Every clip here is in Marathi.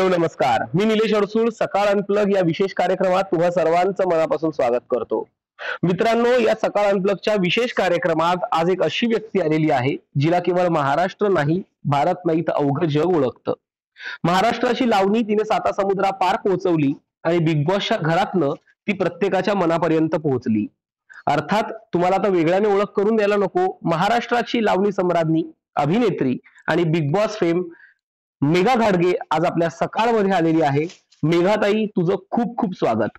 हॅलो नमस्कार. मी निलेश अडसूळ सकाळ अनप्लग या विशेष कार्यक्रमात तुम्हा सर्वांचं मनापासून स्वागत करतो. मित्रांनो या सकाळ अनप्लगच्या विशेष कार्यक्रमात आज एक अशी व्यक्ती आलेली आहे जिला केवळ महाराष्ट्र नाही भारत नाही तर अवघं जग ओळखतं. महाराष्ट्राची लावणी तिने साता समुद्रा पार पोहोचवली आणि बिग बॉसच्या घरातनं ती प्रत्येकाच्या मनापर्यंत पोहोचली. अर्थात तुम्हाला आता वेगळ्याने ओळख करून द्यायला नको महाराष्ट्राची लावणी सम्राज्ञी अभिनेत्री आणि बिग बॉस फेम मेघा घाडगे आज आपल्या सकाळमध्ये आलेली आहे. मेघाताई तुझं खूप खूप स्वागत.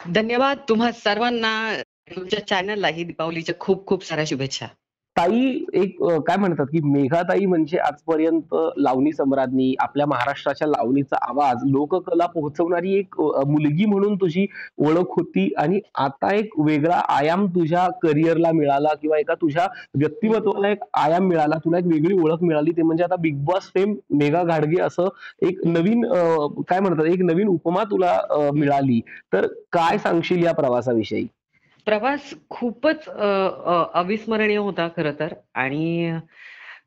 धन्यवाद. तुम्हा सर्वांना तुमच्या चॅनललाही दीपावलीच्या खूप खूप साऱ्या शुभेच्छा. ताई एक काय म्हणतात की मेघाताई म्हणजे आजपर्यंत लावणी सम्राज्ञी आपल्या महाराष्ट्राच्या लावणीचा आवाज लोककला पोहोचवणारी एक मुलगी म्हणून तुझी ओळख होती आणि आता एक वेगळा आयाम तुझ्या करिअरला मिळाला किंवा एका तुझ्या व्यक्तिमत्वाला एक आयाम मिळाला तुला एक वेगळी ओळख मिळाली ते म्हणजे आता बिग बॉस फेम मेघा घाडगे असं एक नवीन काय म्हणतात एक नवीन उपमा तुला मिळाली. तर काय सांगशील या प्रवासाविषयी? प्रवास खूपच अ, अ, अविस्मरणीय होता खरं तर. आणि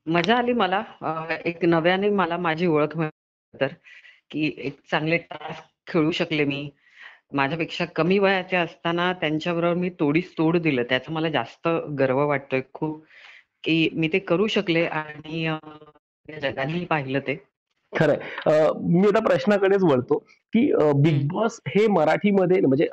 मजा आली मला. अ, एक नव्याने मला माझी ओळख मिळाली तर की एक चांगले तास खेळू शकले मी. माझ्यापेक्षा कमी वयाचे असताना त्यांच्याबरोबर मी तोडीस तोड दिलं. त्याचा मला जास्त गर्व वाटतोय खूप की मी ते करू शकले आणि अ, जगानेही पाहिलं ते. खरंय मी आता प्रश्नाकडेच वळतो की बिग. बॉस हे मराठीमध्ये म्हणजे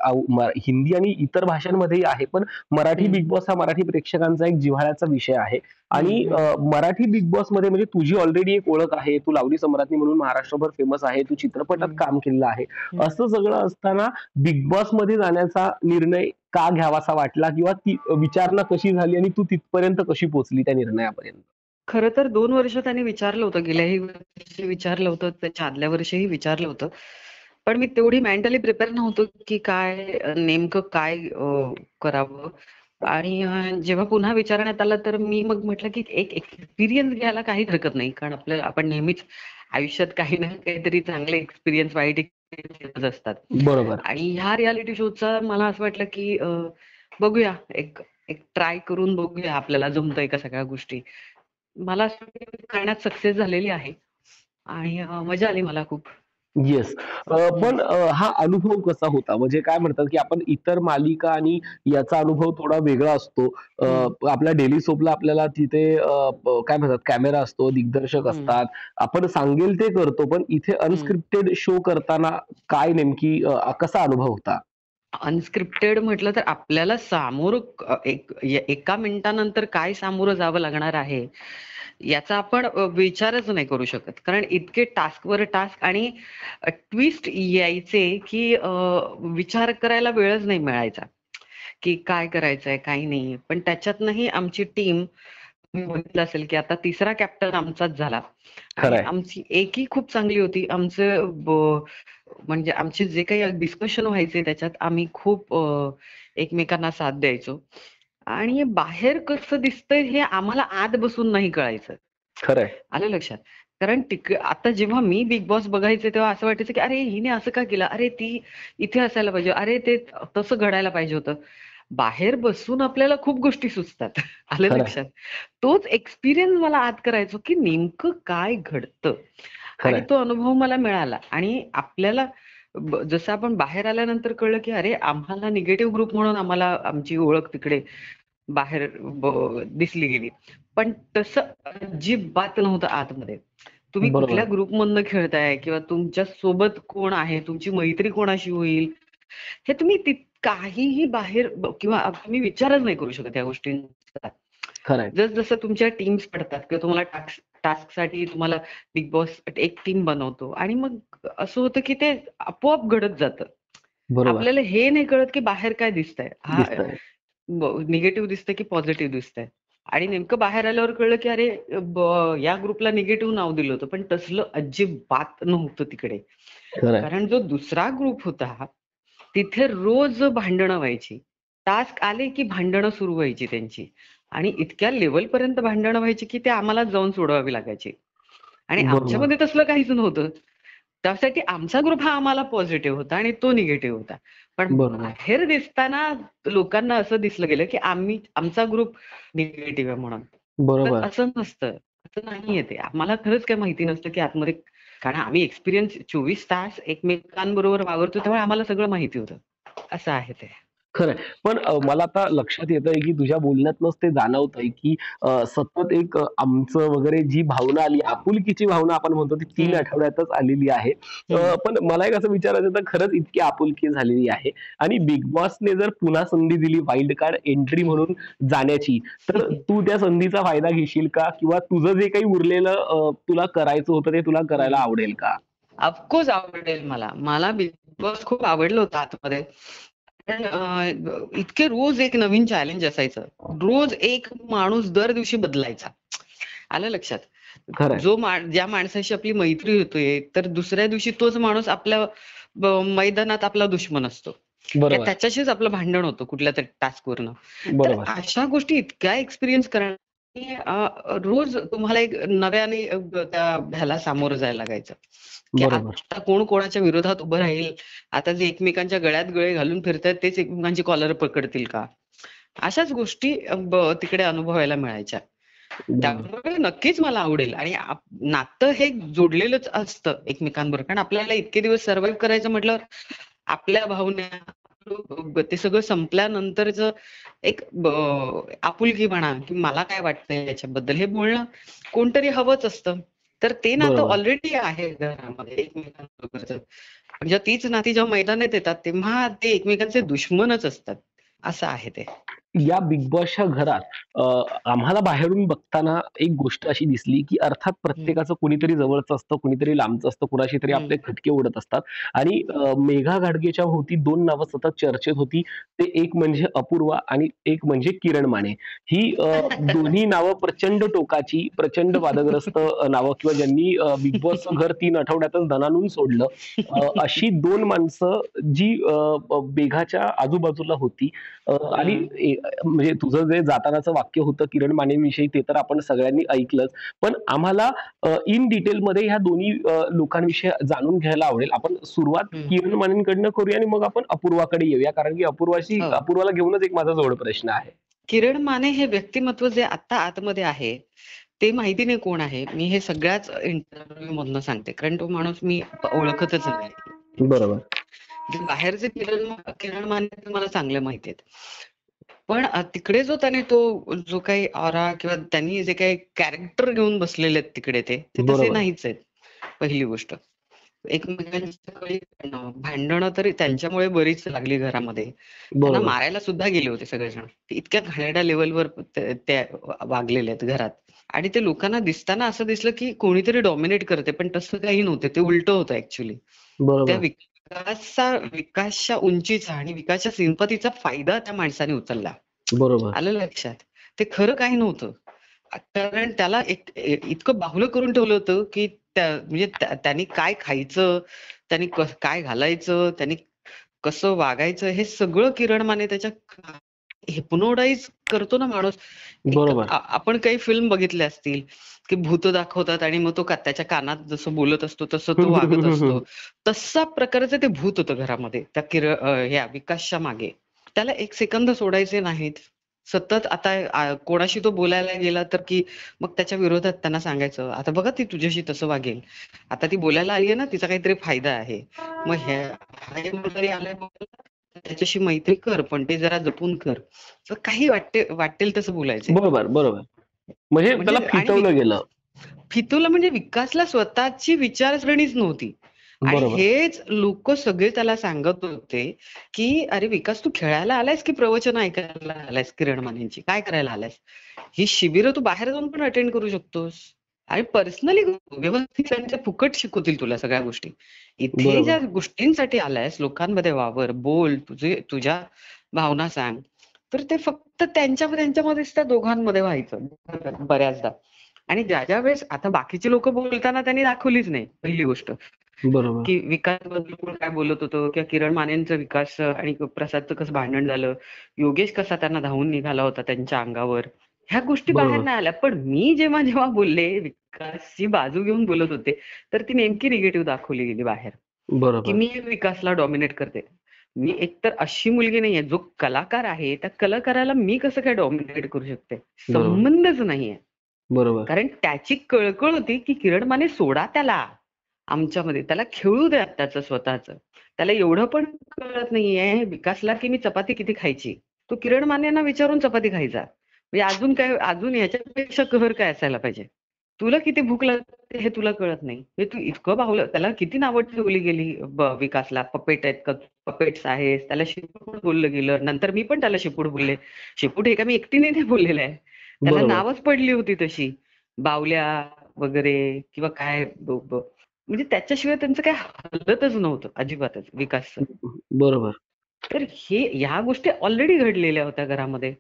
हिंदी आणि इतर भाषांमध्येही आहे पण मराठी. बिग बॉस हा मराठी प्रेक्षकांचा एक जिव्हाळ्याचा विषय आहे आणि मराठी बिग बॉसमध्ये म्हणजे तुझी ऑलरेडी एक ओळख आहे तू लावणी सम्राज्ञी म्हणून महाराष्ट्रभर फेमस आहे तू चित्रपटात. काम केलेलं आहे. असं सगळं असताना बिग बॉसमध्ये जाण्याचा निर्णय का घ्यावासा वाटला किंवा ती विचारणा कशी झाली आणि तू तिथपर्यंत कशी पोहोचली त्या निर्णयापर्यंत खरं तर दोन वर्ष त्यांनी विचारलं होतं गेल्याही वर्षी विचारलं होतं त्याच्या आदल्या वर्षीही विचारलं होतं. पण मी तेवढी मेंटली प्रिपेअर नव्हतो की काय नेमकं काय करावं. आणि जेव्हा पुन्हा विचारण्यात आलं तर मी मग म्हटलं की एक एक्सपिरियन्स घ्यायला काही हरकत नाही. कारण आपल्याला आपण नेहमीच आयुष्यात काही ना काहीतरी चांगले एक्सपिरियन्स वाईट येतच असतात. बरोबर. आणि ह्या रियालिटी शोचा मला असं वाटलं की बघूया. एक एक ट्राय करून बघूया आपल्याला जमतंय का सगळ्या गोष्टी. मला करण्यात सक्सेस झालेली आहे. आणि मजा आली मला खूप. येस पण हा अनुभव कसा होता? म्हणजे काय म्हणतात की आपण इतर मालिका आणि याचा अनुभव थोडा वेगळा असतो. आपल्या डेली सोपला आपल्याला तिथे काय म्हणतात कॅमेरा असतो दिग्दर्शक. असतात. आपण सांगेल ते करतो पण इथे अनस्क्रिप्टेड शो करताना काय नेमकी कसा अनुभव होता? अनस्क्रिप्टेड म्हटलं तर आपल्याला सामोर एक एका मिनिटानंतर काय सामोरं जावं लागणार आहे याचा आपण विचारच नाही करू शकत. कारण इतके टास्कवर टास्क आणि ट्विस्ट यायचे की विचार करायला वेळच नाही मिळायचा. की काय करायचंय काय नाही. पण त्याच्यातनही आमची टीम तुम्ही बघितलं असेल की आता तिसरा कॅप्टन आमचाच झाला. आमची एकही खूप चांगली होती. आमचं म्हणजे आमचे जे काही डिस्कशन व्हायचे त्याच्यात आम्ही खूप एकमेकांना साथ द्यायचो. आणि बाहेर कसं दिसतंय हे आम्हाला आत बसून नाही कळायचं. खरंय. आलं लक्षात? कारण तिक आता जेव्हा मी बिग बॉस बघायचे तेव्हा असं वाटायचं की अरे हिने असं का केलं? अरे ती इथे असायला पाहिजे. अरे ते तसं घडायला पाहिजे होतं. बाहेर बसून आपल्याला खूप गोष्टी सुचतात. आलं. लक्षात? तोच एक्सपिरियन्स मला आत करायचो की नेमकं काय घडतं? आणि. तो अनुभव मला मिळाला. आणि आपल्याला जसं आपण बाहेर आल्यानंतर कळलं की अरे आम्हाला निगेटिव्ह ग्रुप म्हणून आम्हाला आमची ओळख तिकडे बाहेर दिसली गेली. पण तसं अजिबात नव्हतं आतमध्ये. तुम्ही. कुठल्या ग्रुप मधनं खेळताय? किंवा तुमच्यासोबत कोण आहे? तुमची मैत्री कोणाशी होईल? हे तुम्ही काहीही बाहेर किंवा तुम्ही विचारच नाही करू शकत या गोष्टींचा. जस जसं तुमच्या टीम्स पडतात किंवा तुम्हाला टास्क टास्कसाठी तुम्हाला बिग बॉस एक टीम बनवतो आणि मग असं होतं की ते आपोआप घडत जातं. आपल्याला हे नाही कळत की बाहेर काय दिसतंय. हा निगेटिव्ह दिसतंय की पॉझिटिव्ह दिसतंय? आणि नेमकं बाहेर आल्यावर कळलं की अरे या ग्रुपला निगेटिव्ह नाव दिलं होतं पण तसलं अजिबात नव्हतं तिकडे. कारण जो दुसरा ग्रुप होता तिथे रोज भांडणं व्हायची. टास्क आले की भांडणं सुरू व्हायची त्यांची. आणि इतक्या लेवल पर्यंत भांडणं व्हायची की ते आम्हाला जाऊन सोडवावी लागायची. आणि. आमच्यामध्ये तसलं काहीच नव्हतं. त्यासाठी आमचा ग्रुप हा आम्हाला पॉझिटिव्ह होता आणि तो निगेटिव्ह होता. पण. बाहेर दिसताना लोकांना असं दिसलं गेलं की आम्ही आमचा ग्रुप निगेटिव्ह आहे म्हणून. असं नसतं. असं नाहीये ते. आम्हाला खरंच काही माहिती नसतं की आतमध्ये कारण आम्ही एक्सपिरियन्स चोवीस तास एकमेकांबरोबर वावरतो त्यामुळे आम्हाला सगळं माहिती होतं. असं आहे ते. खरंय. पण अ, मला आता लक्षात येत आहे की तुझ्या बोलण्यातनच ते जाणवत आहे की अ, सतत एक अ, आमचं वगैरे जी भावना आली आपुलकीची भावना आपण म्हणतो ती तीन. आठवड्यातच आलेली आहे. अ. पण मला एक असं विचारायचं होतं खरंच इतकी आपुलकी झालेली आहे आणि बिग बॉसने जर पुन्हा संधी दिली वाईल्ड कार्ड एंट्री म्हणून जाण्याची तर तू त्या संधीचा फायदा घेशील का? किंवा तुझं जे काही उरलेलं अ, तुला करायचं होतं ते तुला करायला आवडेल का? ऑफकोर्स आवडेल मला. मला बिग बॉस खूप आवडलं होतं आतमध्ये. कारण इतके रोज एक नवीन चॅलेंज असायचं. रोज एक माणूस दर दिवशी बदलायचा. आलं लक्षात? जो मा ज्या माणसाशी आपली मैत्री होते तर दुसऱ्या दिवशी तोच माणूस आपल्या मैदानात आपला दुश्मन असतो. त्याच्याशीच आपलं भांडण होतं कुठल्या तरी टास्कवरनं तर बरोबर. अशा गोष्टी इतक्या एक्सपिरियन्स करणं की, अं, रोज तुम्हाला एक नव्याने त्या ह्याला सामोरं जायला लागायचं. की आता कोण कोणाच्या विरोधात उभं राहील? आता जे एकमेकांच्या गळ्यात गळे घालून फिरतायत तेच एकमेकांची कॉलर पकडतील का? अशाच गोष्टी तिकडे अनुभवायला मिळायच्या. त्यामुळे नक्कीच मला आवडेल. आणि नातं हे जोडलेलंच असतं एकमेकांबरोबर. कारण आपल्याला इतके दिवस सर्व्हाइव्ह करायचं म्हटल्यावर आपल्या भावना ते सगळं संपल्यानंतरच एक ब- आपुलकीपणा की मला काय वाटतंय याच्याबद्दल हे बोलणं कोणतरी हवंच असतं. तर ते नातं. ऑलरेडी आहे घरामध्ये एकमेकांबरोबरच म्हणजे तीच नाती जेव्हा मैदानात येतात तेव्हा ते एकमेकांचे दुश्मनच असतात. असं आहे ते. या बिग बॉसच्या घरात आम्हाला बाहेरून बघताना एक गोष्ट अशी दिसली की अर्थात प्रत्येकाचं कुणीतरी जवळचं असतं कुणीतरी लांबचं असतं कुणाशी तरी. आपले खटके उडत असतात. आणि मेघा घाडगेच्या होती दोन नावं सतत चर्चेत होती. ते एक म्हणजे अपूर्वा आणि एक म्हणजे किरण माने. ही दोन्ही नावं प्रचंड टोकाची प्रचंड वादग्रस्त नावं किंवा ज्यांनी बिग बॉसचं घर तीन आठवड्यातच दणानून सोडलं. अशी दोन माणसं जी मेघाच्या आजूबाजूला होती. आणि म्हणजे तुझं जे जातानाचं वाक्य होतं किरण मानेविषयी ते तर आपण सगळ्यांनी ऐकलंच. पण आम्हाला इन डिटेल मध्ये ह्या दोन्ही लोकांविषयी जाणून घ्यायला आवडेल. आपण सुरुवात. किरण मानेंकडनं करूया आणि मग आपण अपूर्वाकडे येऊया. कारण की अपूर्वाशी. अपूर्वाला घेऊनच एक माझा जोड प्रश्न आहे. किरण माने हे व्यक्तिमत्व जे आता आतमध्ये आहे ते माहिती नाही कोण आहे. मी हे सगळ्याच इंटरव्ह्यू मधनं सांगते. कारण तो माणूस मी ओळखतच नाही. बरोबर. बाहेरचे किरण किरण माने मला चांगले माहिती आहेत. पण तिकडे जो त्याने तो जो काही ऑरा किंवा त्यांनी जे काही कॅरेक्टर घेऊन बसलेले आहेत तिकडे ते ते तसे. नाहीच आहेत पहिली गोष्ट. एकमेकांच्या भांडणं तरी त्यांच्यामुळे बरीच लागली घरामध्ये. त्यांना मारायला सुद्धा गेले होते सगळेजण. इतक्या घाणेरड्या लेवलवर ते ते वागलेले आहेत घरात. आणि ते लोकांना दिसताना असं दिसलं की कोणीतरी डॉमिनेट करते पण तसं काही नव्हतं. ते उलट होतं ऍक्च्युली त्या बरोबर विकासा विकासच्या उंचीचा आणि विकासच्या सिंपतीचा फायदा त्या माणसाने उचलला. बरोबर. आलं लक्षात? ते खरं काही नव्हतं. कारण त्याला एक इतकं बाहुलं करून ठेवलं होतं की त्या म्हणजे त्या- त्यांनी काय खायचं त्यांनी काय घालायचं त्यांनी कसं वागायचं हे सगळं किरण माने त्याच्या हिप्नोडाईज करतो ना माणूस. बरोबर. आपण काही फिल्म बघितल्या असतील की भूत दाखवतात आणि मग तो का- त्याच्या कानात जसं बोलत असतो तसं तो वागत असतो. तसा प्रकारचं ते भूत होतं घरामध्ये त्या किर अं, ह्या विकासच्या मागे. त्याला एक सेकंद सोडायचे नाहीत. सतत आता कोणाशी तो बोलायला गेला तर की मग त्याच्या विरोधात त्यांना सांगायचं आता बघा ती तुझ्याशी तसं वागेल. आता ती बोलायला आली आहे ना तिचा काहीतरी फायदा आहे. मग हा त्याच्याशी मैत्री कर पण ते जरा जपून कर. तर काही वाटते वाटेल तसं बोलायचं. बरोबर बरोबर. म्हणजे म्हणजे त्याला फितवलं गेलं. फितूला म्हणजे विकासला स्वतःची विचारसरणीच नव्हती. आणि हेच लोक सगळे त्याला सांगत होते की अरे विकास तू खेळायला आलायस की प्रवचन ऐकायला आलायस किरण मानेंची काय करायला आलायस? ही शिबिरं तू बाहेर जाऊन पण अटेंड करू शकतोस. आणि पर्सनली व्यवस्थित त्यांच्या फुकट शिकवतील तुला सगळ्या गोष्टी. इथे. ज्या गोष्टींसाठी आलायस लोकांमध्ये वावर बोल तुझे तुझ्या भावना सांग. तर ते फक्त त्यांच्या त्यांच्यामध्येच त्या दोघांमध्ये व्हायचं बऱ्याचदा. आणि ज्या ज्या वेळेस आता बाकीचे लोक बोलताना त्यांनी दाखवलीच नाही पहिली गोष्ट. बरोबर. की विकासबद्दल कोण काय बोलत होतं किंवा किरण मानेंचं विकास आणि प्रसादचं कसं भांडण झालं योगेश कसा त्यांना धावून निघाला होता त्यांच्या अंगावर. ह्या गोष्टी बाहेर. नाही आल्या. पण मी जेव्हा जेव्हा बोलले विकासची बाजू घेऊन बोलत होते तर ती नेमकी निगेटिव्ह दाखवली गेली बाहेर. की मी विकासला डॉमिनेट करते. मी एकतर अशी मुलगी नाहीये जो कलाकार आहे त्या कलाकाराला मी कसं काय डॉमिनेट करू शकते. संबंधच नाहीये. बरोबर. कारण त्याची कळकळ होती की किरण माने सोडा त्याला. आमच्यामध्ये त्याला खेळू द्या त्याचं स्वतःच. त्याला एवढं पण कळत नाहीये विकासला की मी चपाती किती खायची? तो किरण मानेंना विचारून चपाती खायचा. म्हणजे अजून काय अजून याच्यापेक्षा कहर काय असायला पाहिजे? तुला किती भूक लागते हे तुला कळत नाही. हे तू इतकं बाहुलं त्याला किती नावं ठेवली गेली विकासला? पपेट आहेत का? पपेट्स आहेस त्याला शिपूट बोललं गेलं. नंतर मी पण त्याला शिपूट बोलले. शिपूट हे का मी एकटीने नाही बोललेलं आहे. त्याला. नावच पडली होती तशी. बावल्या वगैरे किंवा काय म्हणजे त्याच्याशिवाय त्यांचं काय हलतच नव्हतं अजिबातच विकासचं. बरोबर. तर हे ह्या गोष्टी ऑलरेडी घडलेल्या होत्या घरामध्ये.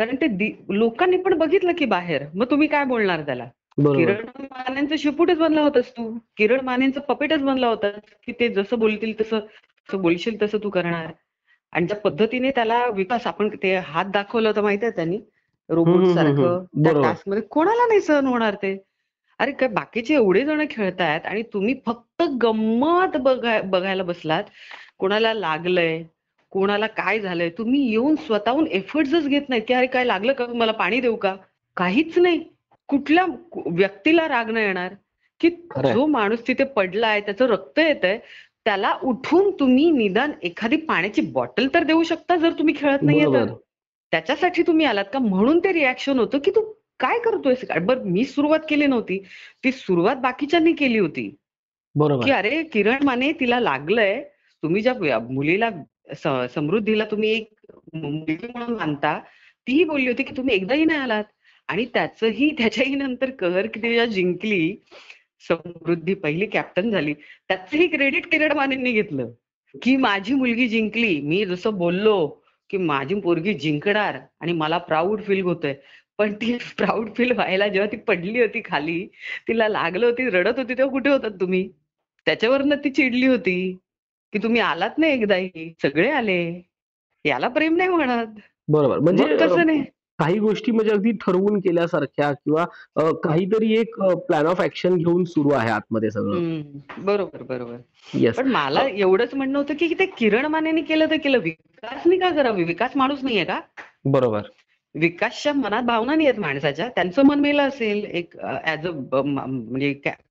कारण ते लोकांनी पण बघितलं की बाहेर. मग तुम्ही काय बोलणार त्याला? किरण मानेंचं शिपूटच बनला होतास तू. किरण मानेंचं पपेटच बनला होता की ते जसं बोलतील तसं बोलशील तसं तू करणार. आणि ज्या पद्धतीने त्याला विकास आपण ते हात दाखवलं होतं माहिती आहे त्यांनी रोबोट सारखं. त्या कोणाला नाही सहन होणार ते? अरे काय बाकीचे एवढे जण खेळतायत आणि तुम्ही फक्त गंमत बघाय बघायला बसलात. कोणाला लागलंय? कोणाला काय झालंय? तुम्ही येऊन स्वतःहून एफर्ट्सच घेत नाहीत की अरे काय लागलं का? मला पाणी देऊ का? काहीच नाही. कुठल्या व्यक्तीला राग नाही येणार की. जो माणूस तिथे पडलाय त्याचं रक्त येत आहे त्याला उठून तुम्ही निदान एखादी पाण्याची बॉटल तर देऊ शकता जर तुम्ही खेळत नाहीये तर. त्याच्यासाठी तुम्ही आलात का? म्हणून ते रिॲक्शन होतं की तू काय करतोयस बरं मी सुरुवात केली नव्हती. ती सुरुवात बाकीच्यांनी केली होती. की बरोबर अरे किरण माने तिला लागलंय. तुम्ही ज्या मुलीला समृद्धीला तुम्ही एक मुलगी म्हणून मानता तीही बोलली होती की तुम्ही एकदाही नाही आलात. आणि त्याचंही त्याच्याही नंतर कहर किती जिंकली समृद्धी पहिली कॅप्टन झाली. त्याचंही क्रेडिट किरण मानेंनी घेतलं की माझी मुलगी जिंकली. मी जसं बोललो की माझी पोरगी जिंकणार आणि मला प्राऊड फील होतोय. पण ती प्राऊड फील व्हायला जेव्हा ती पडली होती खाली तिला लागलं होती रडत होती तेव्हा कुठे होतात तुम्ही? त्याच्यावरनं ती चिडली होती. की तुम्ही आलात नाही एकदाही सगळे आले. याला प्रेम नाही म्हणत बरोबर. म्हणजे कसं नाही? काही गोष्टी म्हणजे अगदी ठरवून केल्यासारख्या किंवा काहीतरी एक प्लॅन ऑफ ऍक्शन घेऊन सुरू आहे आतमध्ये सगळं. बरोबर बरोबर. येस पण मला एवढंच म्हणणं होतं की ते किरण मानेने केलं तर केलं. विकासने का करावं विकास माणूस नाहीये का? बरोबर. विकासच्या मनात भावना नाही आहेत माणसाच्या. त्यांचं मन मेलं असेल. एक ऍज अ म्हणजे काय-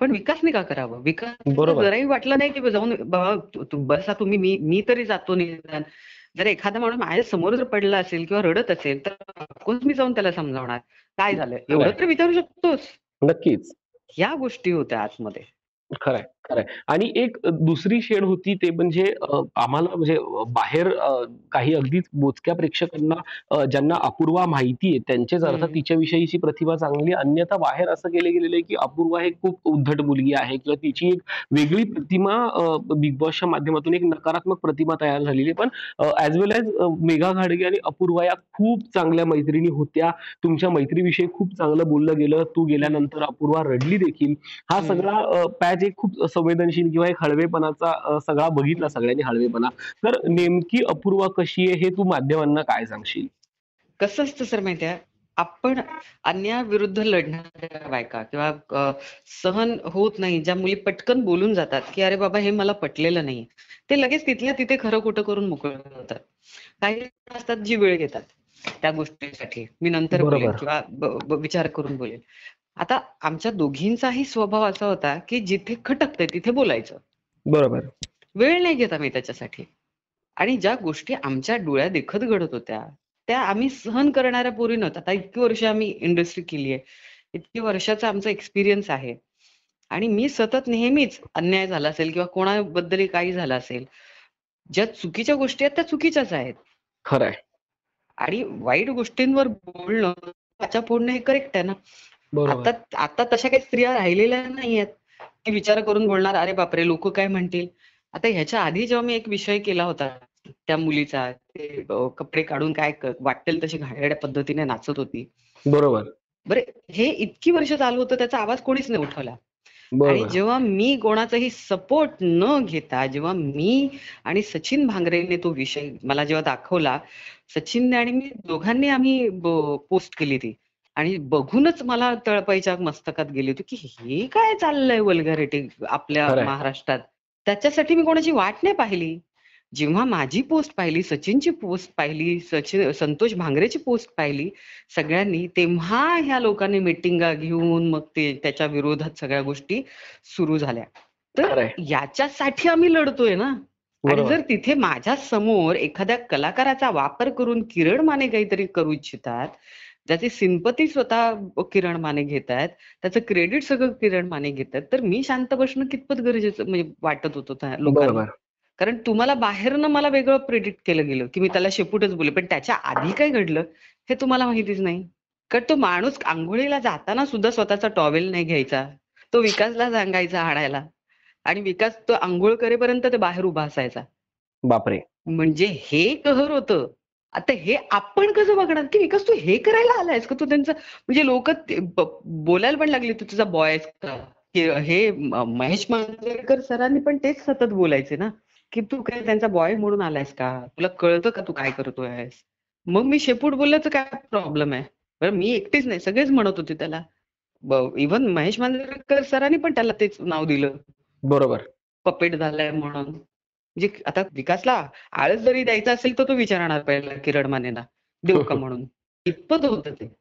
पण विकासने का करावं? विकास. जराही वाटलं नाही की जाऊन बाबा बसा तुम्ही मी मी तरी जातो निदान. जर एखादा माणूस माझ्यासमोर जर पडला असेल किंवा रडत असेल तर ऑफकोर्स मी जाऊन त्याला समजावणार. काय झालं? एवढं तर विचारू शकतोस. नक्कीच. ह्या गोष्टी होत्या आतमध्ये. खरंय. आणि एक दुसरी शेड होती ते म्हणजे आम्हाला म्हणजे बाहेर काही अगदीच मोजक्या प्रेक्षकांना ज्यांना अपूर्वा माहिती आहे त्यांचेच अर्थात. तिच्याविषयीची प्रतिभा चांगली. अन्यथा बाहेर असं केलं गेलेलं आहे की अपूर्वा हे खूप उद्धट मुलगी आहे किंवा तिची एक वेगळी प्रतिमा बिग बॉसच्या माध्यमातून एक नकारात्मक प्रतिमा तयार झालेली आहे पण ऍज वेल एज मेघा घाडगे आणि अपूर्वा या खूप चांगल्या मैत्रिणी होत्या तुमच्या मैत्रीविषयी खूप चांगलं बोललं गेलं तू गेल्यानंतर अपूर्वा रडली देखील हा. सगळा पॅच एक खूप संवेदनशील किंवा एक हळवेपणाचा सगळा बघितला सगळ्यांनी हळवेपणा. तर नेमकी अपूर्वा कशी आहे हे तू माध्यमांना काय सांगशील? कसं असतं सर माहितीये? आपण अन्यायाविरुद्ध लढणाऱ्या बायका किंवा सहन होत नाही ज्या मुली पटकन बोलून जातात की अरे बाबा हे मला पटलेलं नाही ते लगेच तिथल्या तिथे खरं खोटं करून मोकळे होतात. काही असतात जी वेळ घेतात त्या गोष्टीसाठी. मी नंतर बोलेन. किंवा विचार करून बोलेन. आता आमच्या दोघींचाही स्वभाव असा होता की जिथे खटकते तिथे बोलायचं. बरोबर. वेळ नाही घेत आम्ही त्याच्यासाठी. आणि ज्या गोष्टी आमच्या डोळ्या देखत घडत होत्या त्या आम्ही सहन करणाऱ्या पोरी नव्हत्या. आता इतकी वर्ष आम्ही इंडस्ट्री केली आहे. इतकी वर्षाचा आमचा एक्सपिरियन्स आहे. आणि मी सतत नेहमीच अन्याय झाला असेल किंवा कोणाबद्दल काही झालं असेल ज्या चुकीच्या गोष्टी आहेत त्या चुकीच्याच आहेत. खरंय. आणि वाईट गोष्टींवर बोलणं त्याच्या फोडणं हे करेक्ट आहे ना. आता आता तशा काही स्त्रिया राहिलेल्या नाहीयेत. की विचार करून बोलणार अरे बापरे लोक काय म्हणतील? आता ह्याच्या आधी जेव्हा मी एक विषय केला होता त्या मुलीचा ते कपडे काढून काय वाटेल तशी घाणेरड्या पद्धतीने नाचत होती. बरोबर. बरे हे इतकी वर्ष चालू होतं त्याचा आवाज कोणीच नाही उठवला. आणि जेव्हा मी कोणाचाही सपोर्ट न घेता जेव्हा मी आणि सचिन भांगरेने तो विषय मला जेव्हा दाखवला सचिनने आणि मी दोघांनी आम्ही पोस्ट केली ती. आणि बघूनच मला तळपाईच्या मस्तकात गेली होती की हे काय चाललंय वल्गॅरिटी आपल्या. महाराष्ट्रात? त्याच्यासाठी मी कोणाची वाट नाही पाहिली. जेव्हा माझी पोस्ट पाहिली सचिनची पोस्ट पाहिली सचिन संतोष भांगरेची पोस्ट पाहिली सगळ्यांनी तेव्हा ह्या लोकांनी मिटिंगा घेऊन मग ते त्याच्या विरोधात सगळ्या गोष्टी सुरू झाल्या. तर. याच्यासाठी आम्ही लढतोय ना? आणि जर तिथे माझ्यासमोर एखाद्या कलाकाराचा वापर करून किरण माने काहीतरी करू इच्छितात ज्याची सिंपती स्वतः किरण माने घेत आहेत त्याचं क्रेडिट सगळं किरण माने घेत आहेत. तर मी शांत बसणं कितपत गरजेचं म्हणजे वाटत होतं त्या लोकांना. कारण तुम्हाला बाहेरनं मला वेगळं प्रेडिक्ट केलं गेलं की मी त्याला शेपूटच बोले पण त्याच्या आधी काय घडलं हे तुम्हाला माहितीच नाही. कारण तो माणूस आंघोळीला जाताना सुद्धा स्वतःचा टॉवेल नाही घ्यायचा. तो विकासला सांगायचा आणायला. आणि विकास तो आंघोळ करेपर्यंत ते बाहेर उभा असायचा. बापरे. म्हणजे हे कहर होतं. आता हे आपण कसं बघणार? की विकास तू हे करायला आलायस का? तू त्यांचं म्हणजे लोक बोलायला पण लागले तू तुझा बॉय आहेस का? की हे महेश मांजरेकर सरांनी पण तेच सतत बोलायचे ना? की तू काय त्यांचा बॉय म्हणून आलायस का? तुला कळतं का तू काय करतोयस? मग मी शेपूट बोलल्याचं काय प्रॉब्लेम आहे? बरं मी एकटीच नाही सगळेच म्हणत होते त्याला. इव्हन महेश मांजरेकर सरांनी पण त्याला तेच नाव दिलं. बरोबर. पपेट झालाय म्हणून. म्हणजे आता विकासला आळस जरी द्यायचा असेल तर तो विचारणार पहिला किरण मानेना. देऊ का म्हणून? इतपत होतं ते?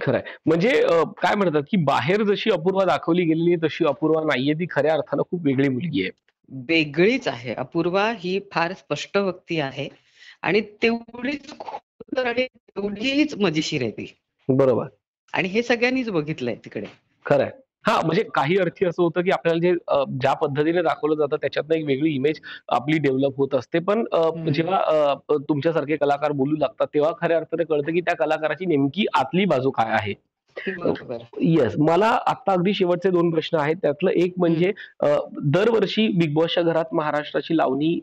खरंय. म्हणजे काय म्हणतात की बाहेर जशी अपूर्वा दाखवली गेलेली आहे तशी अपूर्वा नाहीये. ती खऱ्या अर्थानं खूप वेगळी मुलगी आहे. वेगळीच आहे. अपूर्वा ही फार स्पष्ट व्यक्ती आहे. आणि तेवढीच आणि तेवढीच मजेशीर आहे ती. बरोबर. आणि हे सगळ्यांनीच बघितलंय तिकडे. खरंय. हा म्हणजे काही अर्थी असं होतं की आपल्याला जे ज्या पद्धतीने दाखवलं जातं त्याच्यातनं एक वेगळी इमेज आपली डेव्हलप होत असते पण. जेव्हा तुमच्यासारखे कलाकार बोलू लागतात तेव्हा खऱ्या अर्थाने कळतं की त्या कलाकाराची नेमकी आतली बाजू काय आहे येस मला आता अगदी शेवटचे दोन प्रश्न आहेत. त्यातलं एक म्हणजे दरवर्षी बिग बॉसच्या घरात महाराष्ट्राची लावणी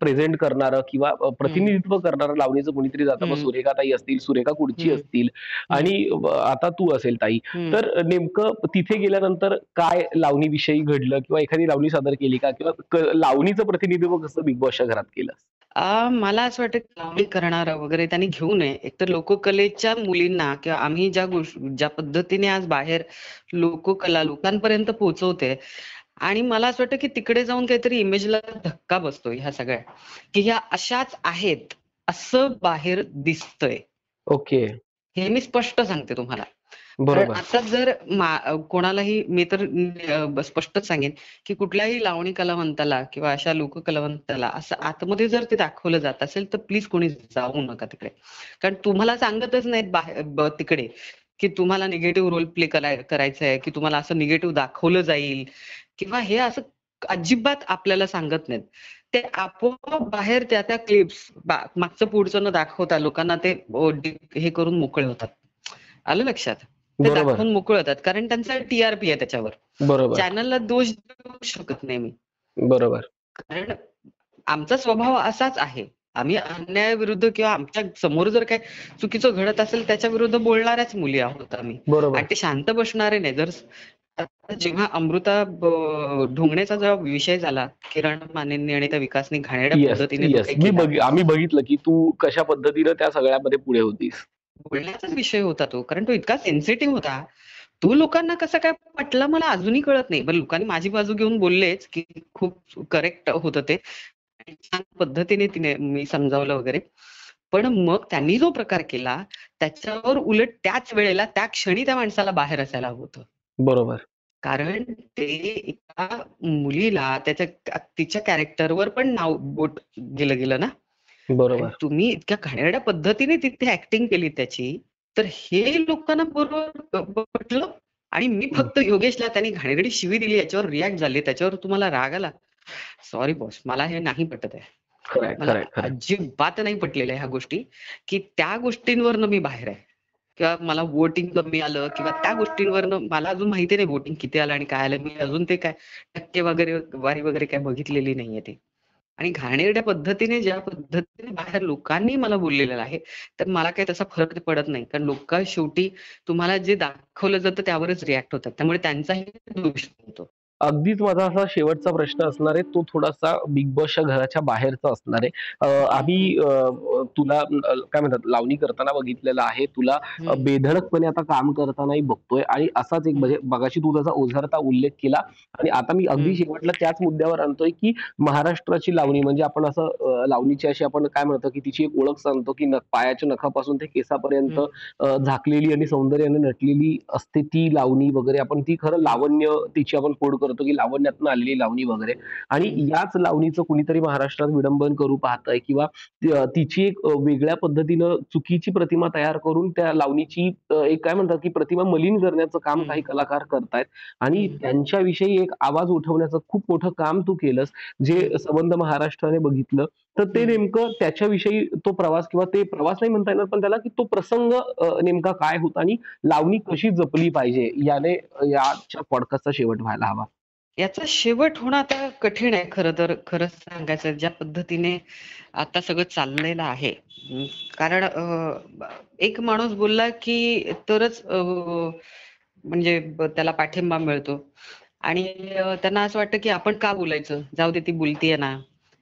प्रेझेंट करणारं किंवा प्रतिनिधित्व करणारं लावणीचं कोणीतरी जातं. मग. सुरेखा ताई असतील सुरेखा कुडची. असतील आणि आता तू असेल ताई. तर नेमकं तिथे गेल्यानंतर काय लावणीविषयी घडलं किंवा एखादी लावणी सादर केली का? किंवा लावणीचं प्रतिनिधित्व कसं बिग बॉसच्या घरात केलं? मला असं वाटतं लावणी करणारं वगैरे त्यांनी घेऊ नये. एकतर लोककलेच्या मुलींना किंवा आम्ही ज्या गोष्ट ज्या पद्धतीने आज बाहेर लोककला लोकांपर्यंत पोहोचवते. आणि मला असं वाटतं की तिकडे जाऊन काहीतरी इमेजला धक्का बसतो ह्या सगळ्या. की ह्या अशाच आहेत असं बाहेर दिसतंय. ओके. हे मी स्पष्ट सांगते तुम्हाला. आता जर मा- कोणालाही मी तर स्पष्टच सांगेन की कुठल्याही लावणी कलावंताला किंवा अशा लोककलावंताला असं आतमध्ये जर ते दाखवलं जात असेल तर प्लीज कोणी जाऊ नका तिकडे. कारण तुम्हाला सांगतच नाहीत बाहेर तिकडे. की तुम्हाला निगेटिव्ह रोल प्ले करायचा आहे की तुम्हाला असं निगेटिव्ह दाखवलं जाईल किंवा हे असं अजिबात आपल्याला सांगत नाहीत. ते आपोआप बाहेर त्या त्या क्लिप्स मागचं पुढचं न दाखवता लोकांना ते हे करून मोकळे होतात. आलं लक्षात? ते दाखवून मोकळे होतात कारण त्यांचा टीआरपी आहे त्याच्यावर. बरोबर. चॅनलला दोष देऊ शकत नाही मी. बरोबर. कारण आमचा स्वभाव असाच आहे. आम्ही अन्यायाविरुद्ध किंवा आमच्यासमोर जर काय चुकीचं घडत असेल त्याच्या विरुद्ध बोलणाऱ्याच मुली आहोत आम्ही. आणि ते शांत बसणारे नाही. जर जेव्हा अमृता ढोंगणेचा जेव्हा विषय झाला किरण मानेंनी आणि त्या विकासनी घाणेरड्या येस पद्धतीने आम्ही बघितलं की तू कशा पद्धतीनं त्या सगळ्यामध्ये पुढे होतीस. बोलण्याचाच विषय होता तो कारण तो इतका सेन्सिटिव्ह होता. तो लोकांना कसं काय पटला मला अजूनही कळत नाही. पण लोकांनी माझी बाजू घेऊन बोललेच की खूप करेक्ट होतं ते. पद्धतीने तिने मी समजावलं वगैरे. पण मग त्यांनी जो प्रकार केला त्याच्यावर उलट त्याच वेळेला त्या क्षणी त्या माणसाला बाहेर असायला हवं होतं. बरोबर. कारण ते एका मुलीला त्याच्या तिच्या कॅरेक्टरवर पण नाव बोट गेलं गेलं ना? बरोबर. तुम्ही इतक्या घाणेरड्या पद्धतीने तिथे ऍक्टिंग केली त्याची तर हे लोकांना बरोबर पटलं. आणि मी फक्त योगेशला त्यांनी घाणेरडी शिवी दिली याच्यावर रिॲक्ट झाले त्याच्यावर तुम्हाला राग आला. सॉरी बॉस मला हे नाही पटत आहे. मला अजिबात नाही पटलेल्या ह्या गोष्टी की त्या गोष्टींवरनं मी बाहेर आहे. किंवा मला वोटिंग कमी आलं किंवा त्या गोष्टींवरनं मला अजून माहिती नाही वोटिंग किती आलं आणि काय आलं. मी अजून ते काय टक्के वगैरे वारी वगैरे काय बघितलेली नाहीये ते. आणि घाणेरड्या पद्धतीने ज्या पद्धतीने बाहेर लोकांनी मला बोललेलं आहे तर मला काही तसा फरक पडत नाही. कारण लोक शेवटी तुम्हाला जे दाखवलं जातं त्यावरच रिॲक्ट होतात. त्यामुळे त्यांचाही दोष होतो अगदीच माझा असा शेवटचा प्रश्न असणार आहे तो थोडासा बिग बॉसच्या घराच्या बाहेरचा असणार आहे. आम्ही तुला काय म्हणतात लावणी करताना बघितलेलं आहे. तुला बेधडकपणे आता काम करतानाही बघतोय आणि असाच एक म्हणजे बघाशी तू त्याचा ओझरता उल्लेख केला आणि आता मी अगदी. शेवटला त्याच मुद्द्यावर आणतोय की महाराष्ट्राची लावणी म्हणजे आपण असं लावणीची अशी आपण काय म्हणतो की तिची एक ओळख सांगतो की पायाच्या नखापासून ते केसापर्यंत झाकलेली आणि सौंदर्याने नटलेली असते ती लावणी वगैरे. आपण ती खरं लावण्य तिची आपण कोड करतो की लावण्यातून आलेली लावणी वगैरे आणि. याच लावणीचं कुणीतरी महाराष्ट्रात विडंबन करू पाहतंय किंवा तिची एक वेगळ्या पद्धतीनं चुकीची प्रतिमा तयार करून त्या लावणीची एक काय म्हणतात की प्रतिमा मलिन करण्याचं काम. काही कलाकार करतायत आणि. त्यांच्याविषयी एक आवाज उठवण्याचं खूप मोठं काम तू केलंस जे संबंध महाराष्ट्राने बघितलं तर ते. नेमकं त्याच्याविषयी तो प्रवास किंवा ते प्रवास नाही म्हणता येणार पण त्याला की तो प्रसंग नेमका काय होता आणि लावणी कशी जपली पाहिजे याने याच्या पॉडकास्टचा शेवट व्हायला हवा. याचा शेवट होणं आता कठीण आहे खरं तर खरंच सांगायचं ज्या पद्धतीने आता सगळं चाललेलं आहे. कारण एक माणूस बोलला की तरच म्हणजे त्याला पाठिंबा मिळतो. आणि त्यांना असं वाटतं की आपण का बोलायचं? जाऊ दे ती बोलतीये ना.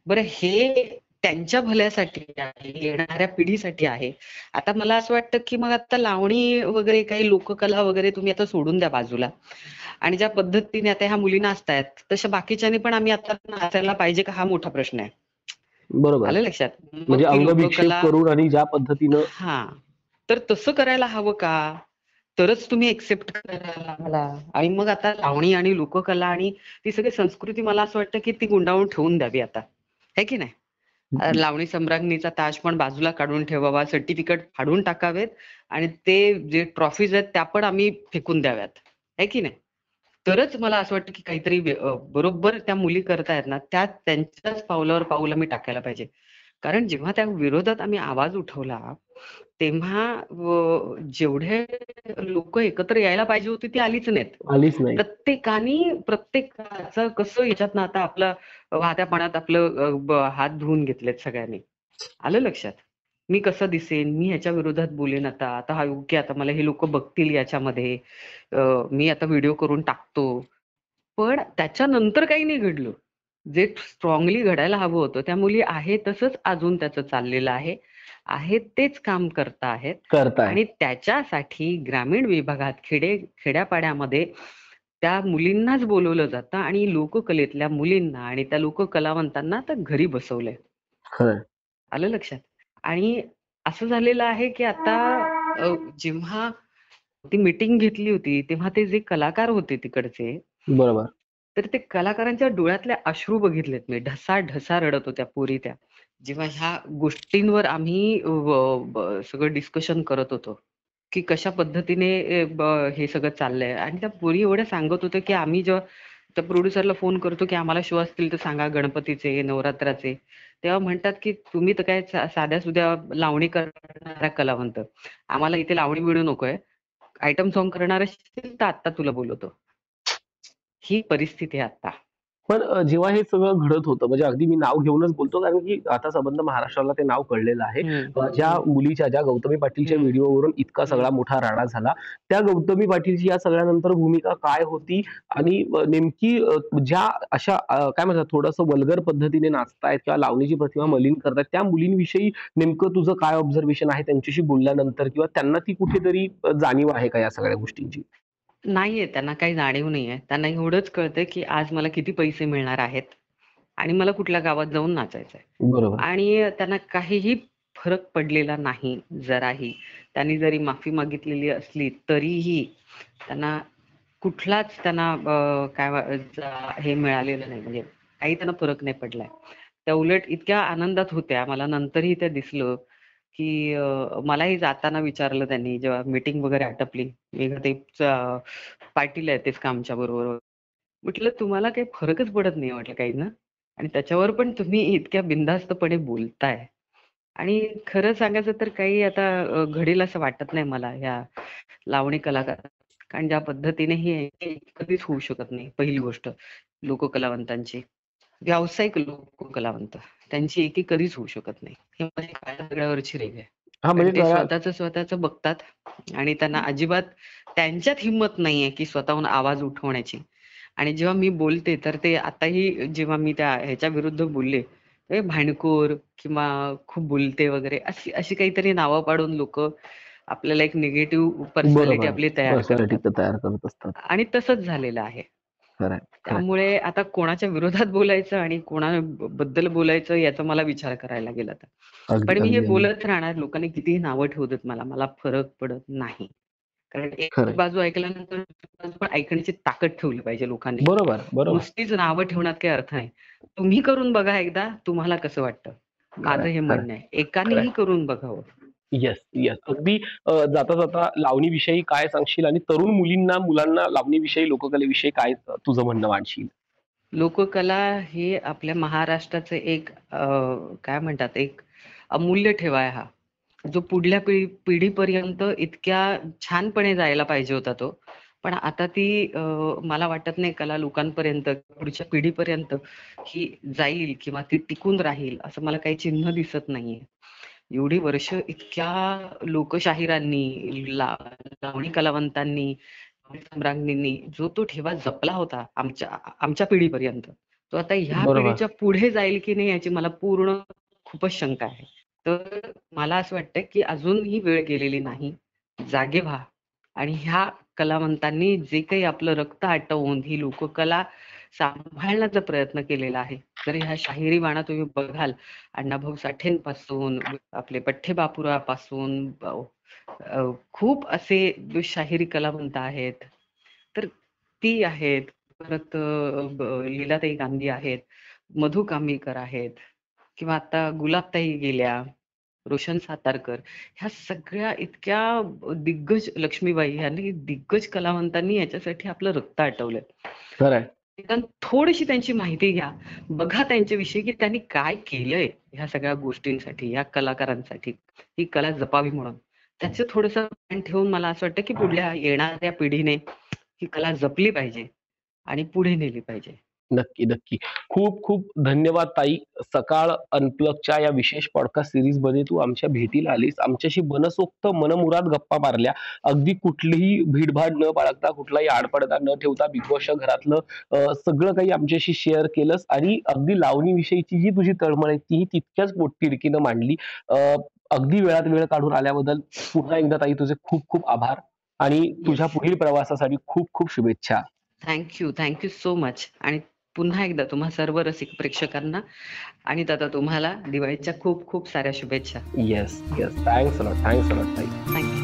बरं हे त्यांच्या भल्यासाठी आहे येणाऱ्या पिढीसाठी आहे. आता मला असं वाटतं की मग आता लावणी वगैरे काही लोककला वगैरे तुम्ही आता सोडून द्या बाजूला. आणि ज्या पद्धतीने आता ह्या मुली नाचतायत तशा बाकीच्यांनी पण आम्ही आता नाचायला पाहिजे का हा मोठा प्रश्न आहे. बरोबर. आलं लक्षात? म्हणजे अंगविक्षेप लोककला करून आणि ज्या पद्धतीनं हा. तर तसं करायला हवं का? तरच तुम्ही एक्सेप्ट करायला मला आणि मग आता लावणी आणि लोककला आणि ती सगळी संस्कृती मला असं वाटतं की ती गुंडाळून ठेवून द्यावी आता. है की नाही? लावणी सम्राज्ञीचा ताज पण बाजूला काढून ठेवावा सर्टिफिकेट फाडून टाकावेत आणि ते जे ट्रॉफीज आहेत त्या पण आम्ही फेकून द्याव्यात. है की नाही? तरच मला असं वाटतं की काहीतरी बरोबर त्या मुली करतायत ना त्या त्यांच्याच पावलावर पाऊल आम्ही टाकायला पाहिजे. कारण जेव्हा त्या विरोधात आम्ही आवाज उठवला तेव्हा जेवढे लोक एकत्र यायला पाहिजे होती ती आलीच नाहीत. आलीच नाही प्रत्येकाने प्रत्येकाचं कसं याच्यातनं आता आपलं वाहत्या पाण्यात आपलं हात धुवून घेतलेत सगळ्यांनी. आलं लक्षात? मी कसं दिसेन? मी ह्याच्या विरोधात बोलेन आता? आता हा योग्य आता मला हे लोक बघतील याच्यामध्ये. मी आता व्हिडिओ करून टाकतो. पण त्याच्यानंतर काही नाही घडलं. जे स्ट्रॉंगली घडायला हवं होतं त्या मुली आहे तसंच अजून त्याचं चाललेलं आहे. आहे तेच काम करता आहेत. आणि त्याच्यासाठी ग्रामीण विभागात खेडे खेड्यापाड्यामध्ये त्या मुलींनाच बोलवलं जातं आणि लोककलेतल्या मुलींना आणि त्या लोककलावंतांना आता घरी बसवलंय. आलं लक्षात? आणि असं झालेलं आहे की आता जेव्हा ती मीटिंग घेतली होती तेव्हा ते जे कलाकार होते तिकडचे बरोबर. तर ते कलाकारांच्या डोळ्यातले अश्रू बघितलेत मी. ढसा ढसा रडत होत्या पुरी त्या. जेव्हा ह्या गोष्टींवर आम्ही सगळं डिस्कशन करत होतो की कशा पद्धतीने हे सगळं चाललंय. आणि त्या पोरी एवढ्या सांगत होत्या की आम्ही जेव्हा त्या प्रोड्युसरला फोन करतो की आम्हाला शो असतील तर सांगा गणपतीचे नवरात्राचे. तेव्हा म्हणतात की तुम्ही तर काय साध्या सुध्या लावणी करणारा कलावंत. आम्हाला इथे लावणी मिळू नकोय. आयटम सॉन्ग करणार असेल तर आता तुला बोलवतो. ही परिस्थिती आहे आता पण जेव्हा हे सगळं घडत होतं म्हणजे अगदी मी नाव घेऊनच बोलतो कारण की आता संबंध महाराष्ट्राला ते नाव कळलेलं आहे. ज्या मुलीच्या ज्या गौतमी पाटीलच्या. व्हिडिओवरून इतका सगळा मोठा राडा झाला. त्या गौतमी पाटीलची या सगळ्यानंतर भूमिका काय होती? आणि नेमकी ज्या अशा काय म्हणतात थोडंसं वल्गर पद्धतीने नाचतायत किंवा लावणीची प्रतिमा मलिन करतायत त्या मुलींविषयी नेमकं तुझं काय ऑब्झर्वेशन आहे त्यांच्याशी बोलल्यानंतर? किंवा त्यांना ती कुठेतरी जाणीव आहे का या सगळ्या गोष्टींची? नाहीये त्यांना काही जाणीव नाहीये. त्यांना एवढंच कळतंय की आज मला किती पैसे मिळणार आहेत आणि मला कुठल्या गावात जाऊन नाचायचंय. बरोबर. आणि त्यांना काहीही फरक पडलेला नाही जराही. त्यांनी जरी माफी मागितलेली असली तरीही त्यांना कुठलाच त्यांना अं, काय वा- जा- हे मिळालेलं नाही. म्हणजे काही त्यांना फरक नाही पडलाय. त्या उलट इतक्या आनंदात होत्या. मला नंतरही त्या दिसलं. की मलाही जाताना विचारलं त्यांनी जेव्हा मीटिंग वगैरे आटपली मेघाताईच पाटील आहे तेच कामच्या बरोबर म्हटलं तुम्हाला काही फरकच पडत नाही म्हटलं काही ना? आणि त्याच्यावर पण तुम्ही इतक्या बिनधास्तपणे बोलताय. आणि खरं सांगायचं तर काही आता घडील असं वाटत नाही मला ह्या लावणी कलाकार. कारण ज्या पद्धतीने ही कधीच होऊ शकत नाही पहिली गोष्ट लोककलावंतांची. व्यावसायिक लोक कलावंत त्यांची एकी कधीच होऊ शकत नाही. हे माझी काळ्या दगडावरची रेग आहे. हा म्हणजे ते स्वतःच स्वतःच बघतात आणि त्यांना अजिबात त्यांच्यात हिंमत नाहीये की स्वतःहून आवाज उठवण्याची. आणि जेव्हा मी बोलते तर ते आताही जेव्हा मी त्या ह्याच्या विरुद्ध बोलले ते भांडखोर किंवा खूप बोलते वगैरे अशी अशी काहीतरी नावं पाडून लोक आपल्याला एक निगेटिव्ह पर्सनॅलिटी. आपली तयार तयार करत असतात. आणि तसंच झालेलं आहे. खरंय, त्यामुळे आता कोणाच्या विरोधात बोलायचं आणि कोणाबद्दल बोलायचं याचा मला विचार करायला लागेल आता. अगदी- पण मी हे अगदी- बोलत राहणार लोकांनी कितीही नावं ठेवू देत मला मला फरक पडत नाही. कारण एक खरंय. बाजू ऐकल्यानंतर दुसरी बाजू पण ऐकण्याची ताकद ठेवली पाहिजे लोकांनी. बरोबर बरोबर. नुसतीच नावं ठेवण्यात काही अर्थ नाही. तुम्ही करून बघा एकदा तुम्हाला कसं वाटतं? माझं हे खरंय. म्हणणं आहे. एकानेही करून बघावं. येस येस अगदी जाता जाता लावणीविषयी काय सांगशील आणि तरुण मुलींना मुलांना लावणीविषयी लोककलेविषयी काय तुझं म्हणणं मांडशील? लोककला ही आपल्या महाराष्ट्राचं एक काय म्हणतात एक अमूल्य ठेवा आहे हा. जो पुढल्या पिढी पिढीपर्यंत इतक्या छानपणे जायला पाहिजे होता तो. पण आता ती मला वाटत नाही कला लोकांपर्यंत पुढच्या पिढीपर्यंत ही जाईल किंवा ती टिकून राहील असं मला काही चिन्ह दिसत नाहीये. एवढी वर्ष इतक्या लोकशाहिरांनी ला लावणी कलावंतांनी सम्राज्ञींनी जो तो ठेवा जपला होता आमच्या आमच्या पिढीपर्यंत तो आता ह्या. पिढीच्या पुढे जाईल की नाही याची मला पूर्ण खूपच शंका आहे. तर मला असं वाटतं की अजून ही वेळ गेलेली नाही. जागे व्हा. आणि ह्या कलावंतांनी जे काही आपलं रक्त आटवून ही लोककला सांभाळण्याचा प्रयत्न केलेला आहे. तरी ह्या शाहिरी बाणा तुम्ही बघाल अण्णाभाऊ साठेंपासून आपले पठ्ठे बापुरापासून खूप असे शाहिरी कलावंत आहेत. तर ती आहेत परत लीलाताई गांधी आहेत मधु कांबीकर आहेत किंवा आता गुलाबताई गेल्या रोशन सातारकर ह्या सगळ्या इतक्या दिग्गज लक्ष्मीबाई यांनी दिग्गज कलावंतांनी याच्यासाठी आपलं रक्त आटवलंय. निदान थोडीशी त्यांची माहिती घ्या. बघा त्यांच्याविषयी की त्यांनी काय केलंय ह्या सगळ्या गोष्टींसाठी या कलाकारांसाठी. ही कला जपावी म्हणून. त्याचं थोडस ठेवून मला असं वाटतं की पुढल्या येणाऱ्या पिढीने ही कला जपली पाहिजे आणि पुढे नेली पाहिजे. नक्की नक्की. खूप खूप धन्यवाद ताई. सकाळ अनप्लगच्या या विशेष पॉडकास्ट सिरीजमध्ये तू आमच्या भेटीला आलीस. आमच्याशी मनसोक्त मनमुराद गप्पा मारल्या. अगदी कुठलीही भीडभाड न बाळगता कुठलाही आडपडदा न ठेवता बिग बॉसच्या घरातलं सगळं काही आमच्याशी शेअर केलंस आणि अगदी लावणीविषयीची जी तुझी तळमळ आहे तीही तितक्याच पोटतिडकीनं मांडली. अगदी वेळात वेळ काढून आल्याबद्दल पुन्हा एकदा ताई तुझे खूप खूप आभार आणि तुझ्या पुढील प्रवासासाठी खूप खूप शुभेच्छा. थँक्यू थँक्यू सो मच आणि पुन्हा एकदा तुम्हा सर्व रसिक प्रेक्षकांना आणि दादा तुम्हाला दिवाळीच्या खूप खूप साऱ्या शुभेच्छा. Yes yes thanks thanks thank you